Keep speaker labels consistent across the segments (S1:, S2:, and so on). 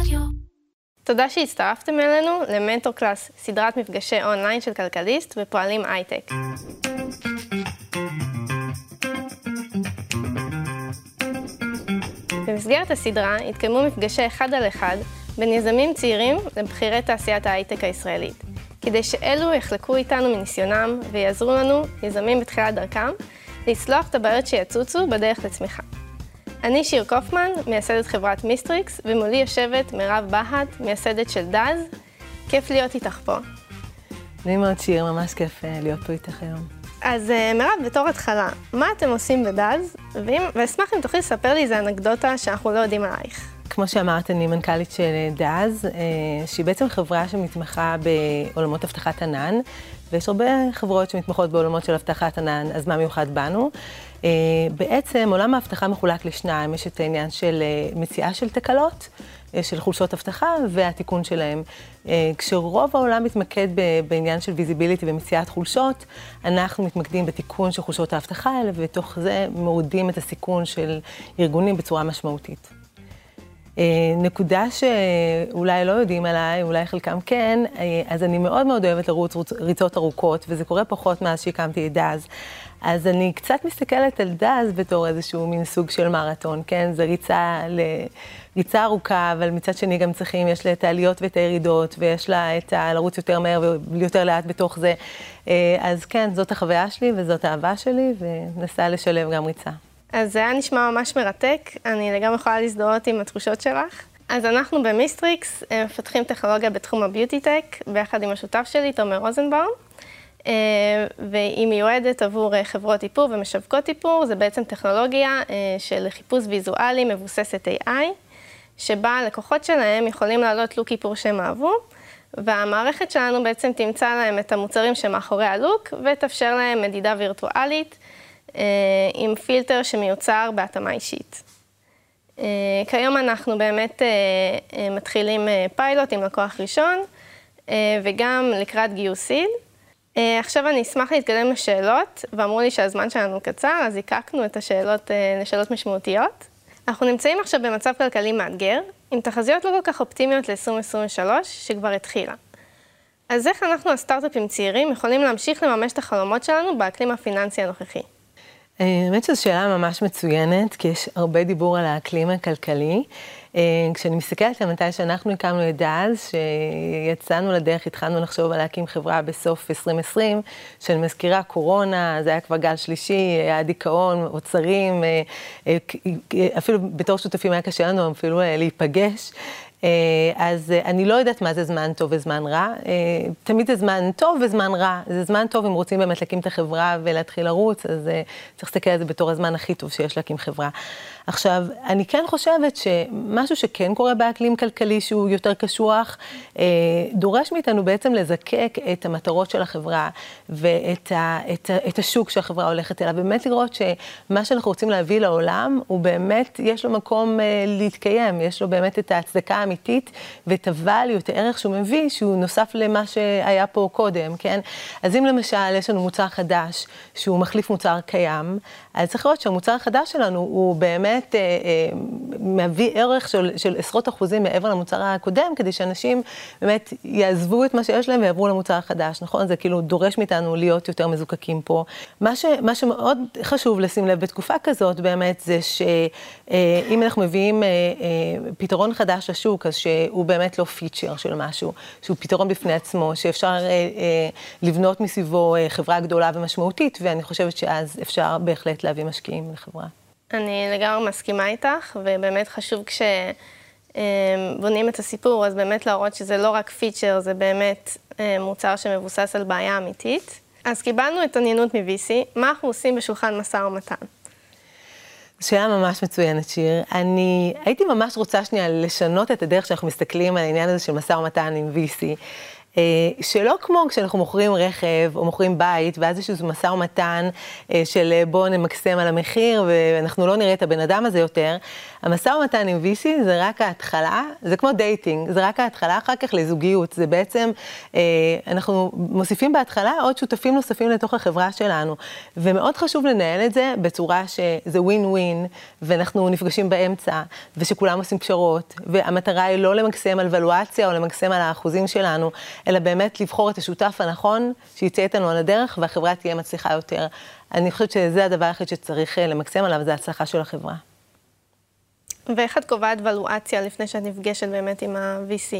S1: רדיו.
S2: תודה שהצטרפתם אלינו ל Mentor Class, סדרת מפגשי אונליין של כלכליסט ופועלים הייטק. במסגרת הסדרה התקיימו מפגשי אחד על אחד בין יזמים צעירים לבכירי תעשיית ההייטק הישראלית, כדי שאלו יחלקו איתנו מניסיונם ויעזרו לנו, יזמים בתחילת דרכם, לצלוח את הבעיות שיצוצו בדרך לצמיחה. אני שיר קופמן, מייסדת חברת מיסטריקס, ומולי יושבת מירב בהט, מייסדת של דאז. כיף להיות איתך פה.
S3: נעים מאוד שיר, ממש כיף אה, להיות פה איתך היום.
S2: אז אה, מירב, בתור התחלה, מה אתם עושים בדאז? ואשמח אם תוכלי לספר לי איזה אנקדוטה שאנחנו לא יודעים עלייך.
S3: כמו שאמרת, אני מנכ"לית של דאז, אה, שהיא בעצם חברה שמתמחה בעולמות אבטחת ענן, ויש הרבה חברות שמתמחות בעולמות של אבטחת ענן, אז מה מיוחד בנו? אה, בעצם עולם האבטחה מחולק לשניים, יש את העניין של מציאה של תקלות, של חולשות אבטחה והתיקון שלהם. כשרוב העולם מתמקד בעניין של visibility ומציאת חולשות, אנחנו מתמקדים בתיקון של חולשות האבטחה האלה, ובתוך זה מורידים את הסיכון של ארגונים בצורה משמעותית. נקודה שאולי לא יודעים עליי, אולי חלקם כן, אז אני מאוד מאוד אוהבת לרוץ ריצות ארוכות, וזה קורה פחות מאז שהקמתי את דאז. אז אני קצת מסתכלת על דאז בתור איזשהו מין סוג של מרתון, כן? זה ריצה, ל... ריצה ארוכה, אבל מצד שני גם צריכים, יש לה את העליות ואת הירידות, ויש לה את ה... לרוץ יותר מהר ויותר לאט בתוך זה. אז כן, זאת החוויה שלי וזאת האהבה שלי, ונסה לשלב גם ריצה.
S2: אז זה היה נשמע ממש מרתק, אני לגמרי יכולה להזדהות עם התחושות שלך. אז אנחנו במיסטריקס מפתחים טכנולוגיה בתחום הביוטי-טק, ביחד עם השותף שלי, תומר רוזנבאום. והיא מיועדת עבור חברות איפור ומשווקות איפור, זה בעצם טכנולוגיה של חיפוש ויזואלי מבוססת AI, שבה הלקוחות שלהם יכולים להעלות לוק איפור שהם אהבו, והמערכת שלנו בעצם תמצא להם את המוצרים שמאחורי הלוק, ותאפשר להם מדידה וירטואלית עם פילטר שמיוצר בהתאמה אישית. כיום אנחנו באמת מתחילים פיילוט עם לקוח ראשון, וגם לקראת גיוס סיד. עכשיו אני אשמח להתקדם לשאלות, ואמרו לי שהזמן שלנו קצר, אז זיקקנו את השאלות לשאלות משמעותיות. אנחנו נמצאים עכשיו במצב כלכלי מאתגר, עם תחזיות לא כל כך אופטימיות ל-2023, שכבר התחילה. אז איך אנחנו, הסטארט-אפים צעירים, יכולים להמשיך לממש את החלומות שלנו באקלים הפיננסי הנוכחי?
S3: האמת שזו שאלה ממש מצוינת, כי יש הרבה דיבור על האקלים הכלכלי. כשאני מסתכלת על מתי שאנחנו הקמנו את דאז, שיצאנו לדרך, התחלנו לחשוב על להקים חברה בסוף 2020, שאני מזכירה קורונה, זה היה כבר גל שלישי, היה דיכאון, אוצרים, אפילו בתור שותפים היה קשה לנו אפילו להיפגש. אז אני לא יודעת מה זה זמן טוב וזמן רע. תמיד זה זמן טוב וזמן רע. זה זמן טוב אם רוצים באמת להקים את החברה ולהתחיל לרוץ, אז צריך להסתכל על זה בתור הזמן הכי טוב שיש להקים חברה. עכשיו, אני כן חושבת שמשהו שכן קורה באקלים כלכלי שהוא יותר קשוח, דורש מאיתנו בעצם לזקק את המטרות של החברה ואת ה, את ה, את השוק שהחברה הולכת אליו, באמת לראות שמה שאנחנו רוצים להביא לעולם, הוא באמת, יש לו מקום להתקיים, יש לו באמת את ההצדקה האמיתית ואת הvalue, את הערך שהוא מביא, שהוא נוסף למה שהיה פה קודם, כן? אז אם למשל יש לנו מוצר חדש שהוא מחליף מוצר קיים, אז צריך לראות שהמוצר החדש שלנו הוא באמת אה, אה, מביא ערך של, של עשרות אחוזים מעבר למוצר הקודם, כדי שאנשים באמת יעזבו את מה שיש להם ויעברו למוצר החדש, נכון? זה כאילו דורש מאיתנו להיות יותר מזוקקים פה. מה, ש, מה שמאוד חשוב לשים לב בתקופה כזאת באמת, זה שאם אנחנו מביאים אה, אה, פתרון חדש לשוק, אז שהוא באמת לא פיצ'ר של משהו, שהוא פתרון בפני עצמו, שאפשר אה, אה, לבנות מסביבו אה, חברה גדולה ומשמעותית, ואני חושבת שאז אפשר בהחלט להביא משקיעים לחברה.
S2: אני לגמרי מסכימה איתך, ובאמת חשוב כשבונים את הסיפור, אז באמת להראות שזה לא רק פיצ'ר, זה באמת מוצר שמבוסס על בעיה אמיתית. אז קיבלנו התעניינות מ-VC, מה אנחנו עושים בשולחן משא ומתן?
S3: שאלה ממש מצוינת, שיר. אני הייתי ממש רוצה שנייה לשנות את הדרך שאנחנו מסתכלים על העניין הזה של משא ומתן עם VC. אה, שלא כמו כשאנחנו מוכרים רכב או מוכרים בית, ואז יש איזה משא ומתן אה, של בואו נמקסם על המחיר ואנחנו לא נראה את הבן אדם הזה יותר. המשא ומתן עם VC זה רק ההתחלה, זה כמו dating, זה רק ההתחלה אחר כך לזוגיות. זה בעצם, אנחנו מוסיפים בהתחלה עוד שותפים נוספים לתוך החברה שלנו. ומאוד חשוב לנהל את זה בצורה שזה ווין ווין, ואנחנו נפגשים באמצע, ושכולם עושים פשרות, והמטרה היא לא למקסם על ולואציה או למקסם על האחוזים שלנו, אלא באמת לבחור את השותף הנכון, שיצא איתנו על הדרך והחברה תהיה מצליחה יותר. אני חושבת שזה הדבר היחיד שצריך אה, למקסם עליו, זה ההצלחה של החברה.
S2: ואיך את קובעת ולואציה לפני שאת נפגשת באמת עם ה-VC?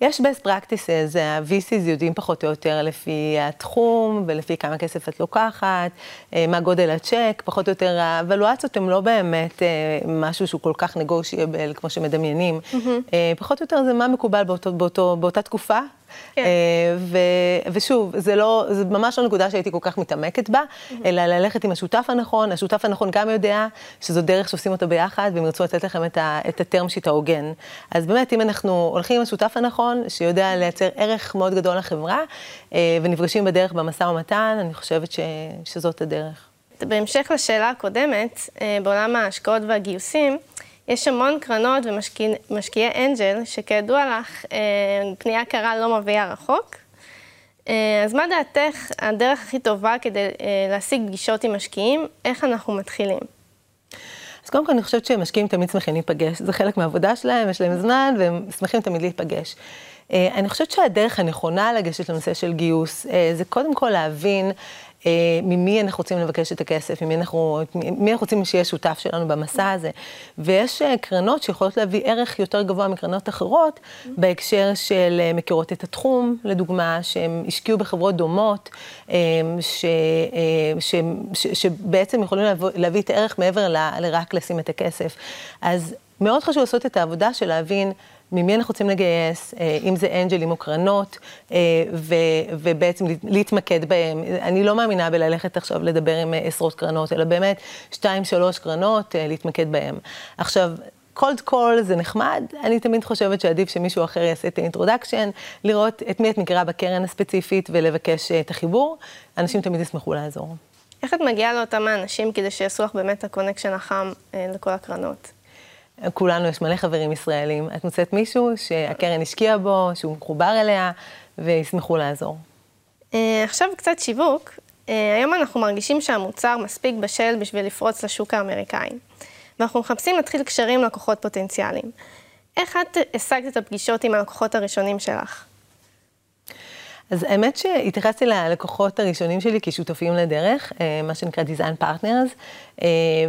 S3: יש best practices, ה-VCs יודעים פחות או יותר לפי התחום ולפי כמה כסף את לוקחת, אה, מה גודל הצ'ק, פחות או יותר, האבלואציות הן לא באמת אה, משהו שהוא כל כך negotiable כמו שמדמיינים. Mm-hmm. פחות או יותר זה מה מקובל באותו, באותו, באותה תקופה, כן. אה, ו, ושוב, זה לא, זה ממש לא נקודה שהייתי כל כך מתעמקת בה. אלא ללכת עם השותף הנכון, השותף הנכון גם יודע שזו דרך שעושים אותו ביחד, והם ירצו לתת לכם את, ה, את הטרם שיט ההוגן. אז באמת, אם אנחנו הולכים עם השותף הנכון, שיודע לייצר ערך מאוד גדול לחברה, אה, ונפגשים בדרך במשא ומתן, אני חושבת ש, שזאת הדרך.
S2: בהמשך לשאלה הקודמת, אה, בעולם ההשקעות והגיוסים, יש המון קרנות ומשקיעי אנג'ל, שכידוע לך, אה, פנייה קרה לא מביאה רחוק. אה, אז מה דעתך הדרך הכי טובה כדי אה, להשיג פגישות עם משקיעים? איך אנחנו מתחילים?
S3: אז קודם כל אני חושבת שמשקיעים תמיד שמחים להיפגש, זה חלק מהעבודה שלהם, יש להם זמן והם שמחים תמיד להיפגש. אני חושבת שהדרך הנכונה לגשת לנושא של גיוס, זה קודם כל להבין ממי אנחנו רוצים לבקש את הכסף, ממי אנחנו, מי אנחנו רוצים שיהיה שותף שלנו במסע הזה. ויש אה, קרנות שיכולות להביא ערך יותר גבוה מקרנות אחרות, בהקשר של אה, מכירות את התחום, לדוגמה, שהם השקיעו בחברות דומות, ש, ש, ש, שבעצם יכולים להביא, להביא את הערך מעבר ל, לרק לשים את הכסף. אז מאוד חשוב לעשות את העבודה של להבין ממי אנחנו רוצים לגייס, אה, אם זה אנג'לים או קרנות, אה, ו, ובעצם להתמקד בהם. אני לא מאמינה בללכת עכשיו לדבר עם עשרות קרנות, אלא באמת שתיים, שלוש קרנות, אה, להתמקד בהם. עכשיו, cold call זה נחמד, אני תמיד חושבת שעדיף שמישהו אחר יעשה את ה introduction, לראות את מי את מכירה בקרן הספציפית ולבקש את החיבור. אנשים תמיד ישמחו לעזור.
S2: איך את מגיעה לאותם האנשים כדי שיעשו לך באמת ה connection החם לכל הקרנות?
S3: כולנו, יש מלא חברים ישראלים. את מוצאת מישהו שהקרן השקיעה בו, שהוא מחובר אליה, וישמחו לעזור.
S2: אה, עכשיו קצת שיווק. אה, היום אנחנו מרגישים שהמוצר מספיק בשל בשביל לפרוץ לשוק האמריקאי. ואנחנו מחפשים להתחיל קשרים לקוחות פוטנציאליים. איך את השגת את הפגישות עם הלקוחות הראשונים שלך?
S3: אז האמת שהתייחסתי ללקוחות הראשונים שלי כשותפים לדרך, אה, מה שנקרא Design Partners,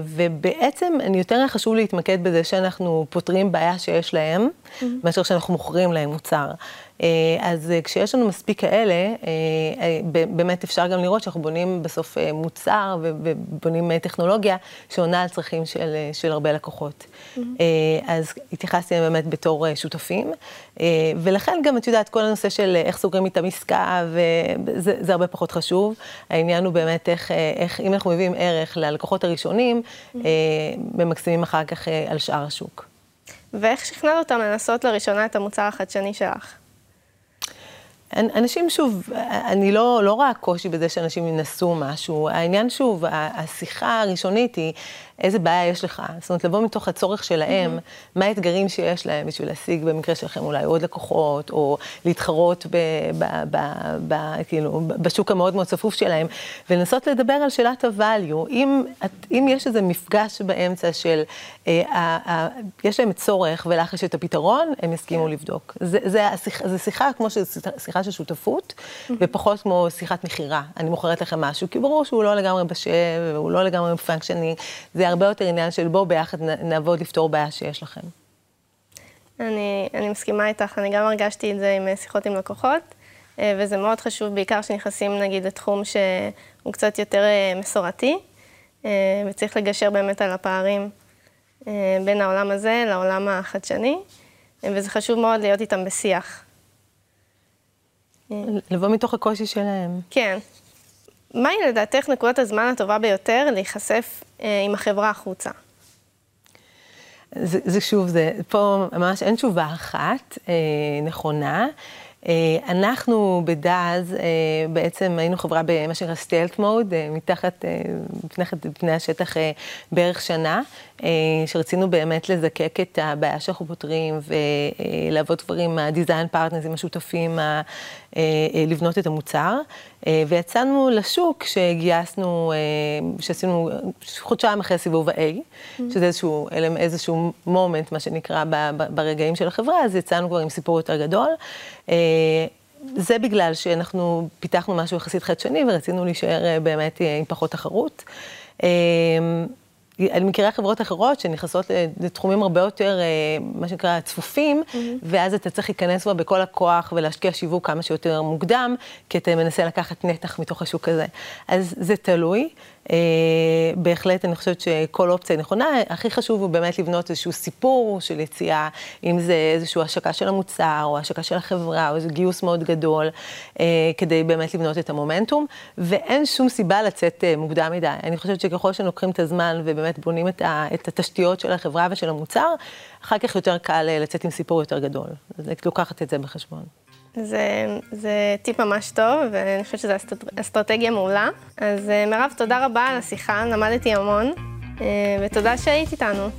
S3: ובעצם אני יותר חשוב להתמקד בזה שאנחנו פותרים בעיה שיש להם, mm-hmm. מאשר שאנחנו מוכרים להם מוצר. אה, אז אה, כשיש לנו מספיק כאלה, אה, באמת אפשר גם לראות שאנחנו בונים בסוף מוצר ובונים טכנולוגיה שעונה על צרכים של, של הרבה לקוחות. Mm-hmm. אז התייחסתי להם באמת בתור שותפים, ולכן גם, את יודעת, כל הנושא של איך סוגרים איתם עסקה, וזה הרבה פחות חשוב. העניין הוא באמת איך, איך אם אנחנו מביאים ערך ללקוחות הראשונים, mm-hmm. ממקסימים אחר כך על שאר השוק.
S2: ואיך שכנעת אותם לנסות לראשונה את המוצר החדשני שלך?
S3: אנשים, שוב, אני לא, לא רואה קושי בזה שאנשים ינסו משהו. העניין, שוב, השיחה הראשונית היא איזה בעיה יש לך. זאת אומרת, לבוא מתוך הצורך שלהם, mm-hmm. מה האתגרים שיש להם בשביל להשיג במקרה שלכם אולי עוד לקוחות, או להתחרות ב, ב, ב, ב, כאילו, בשוק המאוד מאוד צפוף שלהם, ולנסות לדבר על שאלת ה-value. אם, אם יש איזה מפגש באמצע של, אה, ה, ה, יש להם צורך ולך יש את הפתרון, הם יסכימו yeah. כן. לבדוק. זה, זה, השיח, זה שיחה כמו שזו שיחה של שותפות, mm-hmm. ופחות כמו שיחת מכירה. אני מוכרת לכם משהו, כי ברור שהוא לא לגמרי בשל, והוא לא לגמרי פונקשני. זה הרבה יותר עניין של בואו ביחד נעבוד לפתור בעיה שיש לכם.
S2: אני, אני מסכימה איתך, אני גם הרגשתי את זה עם שיחות עם לקוחות, אה, וזה מאוד חשוב, בעיקר כשנכנסים נגיד לתחום שהוא קצת יותר אה, מסורתי, אה, וצריך לגשר באמת על הפערים בין העולם הזה לעולם החדשני, וזה חשוב מאוד להיות איתם בשיח.
S3: לבוא מתוך הקושי שלהם.
S2: כן, מהי לדעתך נקודת הזמן הטובה ביותר להיחשף אה, עם החברה החוצה?
S3: זה, זה שוב, זה, פה ממש אין תשובה אחת אה, נכונה. אה, אנחנו בדאז בעצם היינו חברה במה שנקרא סטיילט מוד, מתחת פני השטח בערך שנה, שרצינו באמת לזקק את הבעיה שאנחנו פותרים ולעבוד כבר עם ה-design partners, עם השותפים, לבנות את המוצר. ויצאנו לשוק שגייסנו, שעשינו חודשיים אחרי סיבוב ה-A, mm-hmm. שזה איזשהו, איזשהו מומנט, מה שנקרא, ברגעים של החברה, אז יצאנו כבר עם סיפור יותר גדול. זה בגלל שאנחנו פיתחנו משהו יחסית חדשני ורצינו להישאר באמת עם פחות תחרות. אני מכירה חברות אחרות שנכנסות לתחומים הרבה יותר, מה שנקרא, צפופים, mm-hmm. ואז אתה צריך להיכנס בה בכל הכוח ולהשקיע שיווק כמה שיותר מוקדם, כי אתה מנסה לקחת נתח מתוך השוק הזה. אז זה תלוי. אה, בהחלט אני חושבת שכל אופציה נכונה, הכי חשוב הוא באמת לבנות איזשהו סיפור של יציאה, אם זה איזושהי השקה של המוצר, או השקה של החברה, או איזה גיוס מאוד גדול, אה, כדי באמת לבנות את המומנטום, ואין שום סיבה לצאת אה, מוקדם מדי. אני חושבת שככל שלוקחים את הזמן ובאמת בונים את, ה, את התשתיות של החברה ושל המוצר, אחר כך יותר קל לצאת עם סיפור יותר גדול. אז לוקחת את זה בחשבון.
S2: זה, זה טיפ ממש טוב, ואני חושבת שזו אסטרטגיה מעולה. אז אה, מירב, תודה רבה על השיחה, למדתי המון, אה, ותודה שהיית איתנו.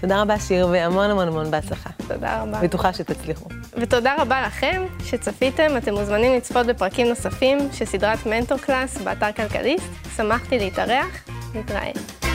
S3: תודה רבה, שיר, והמון המון המון בהצלחה.
S2: תודה רבה.
S3: בטוחה שתצליחו.
S2: ותודה רבה לכם שצפיתם. אתם מוזמנים לצפות בפרקים נוספים של סדרת מנטור קלאס באתר כלכליסט. שמחתי להתארח. נתראה.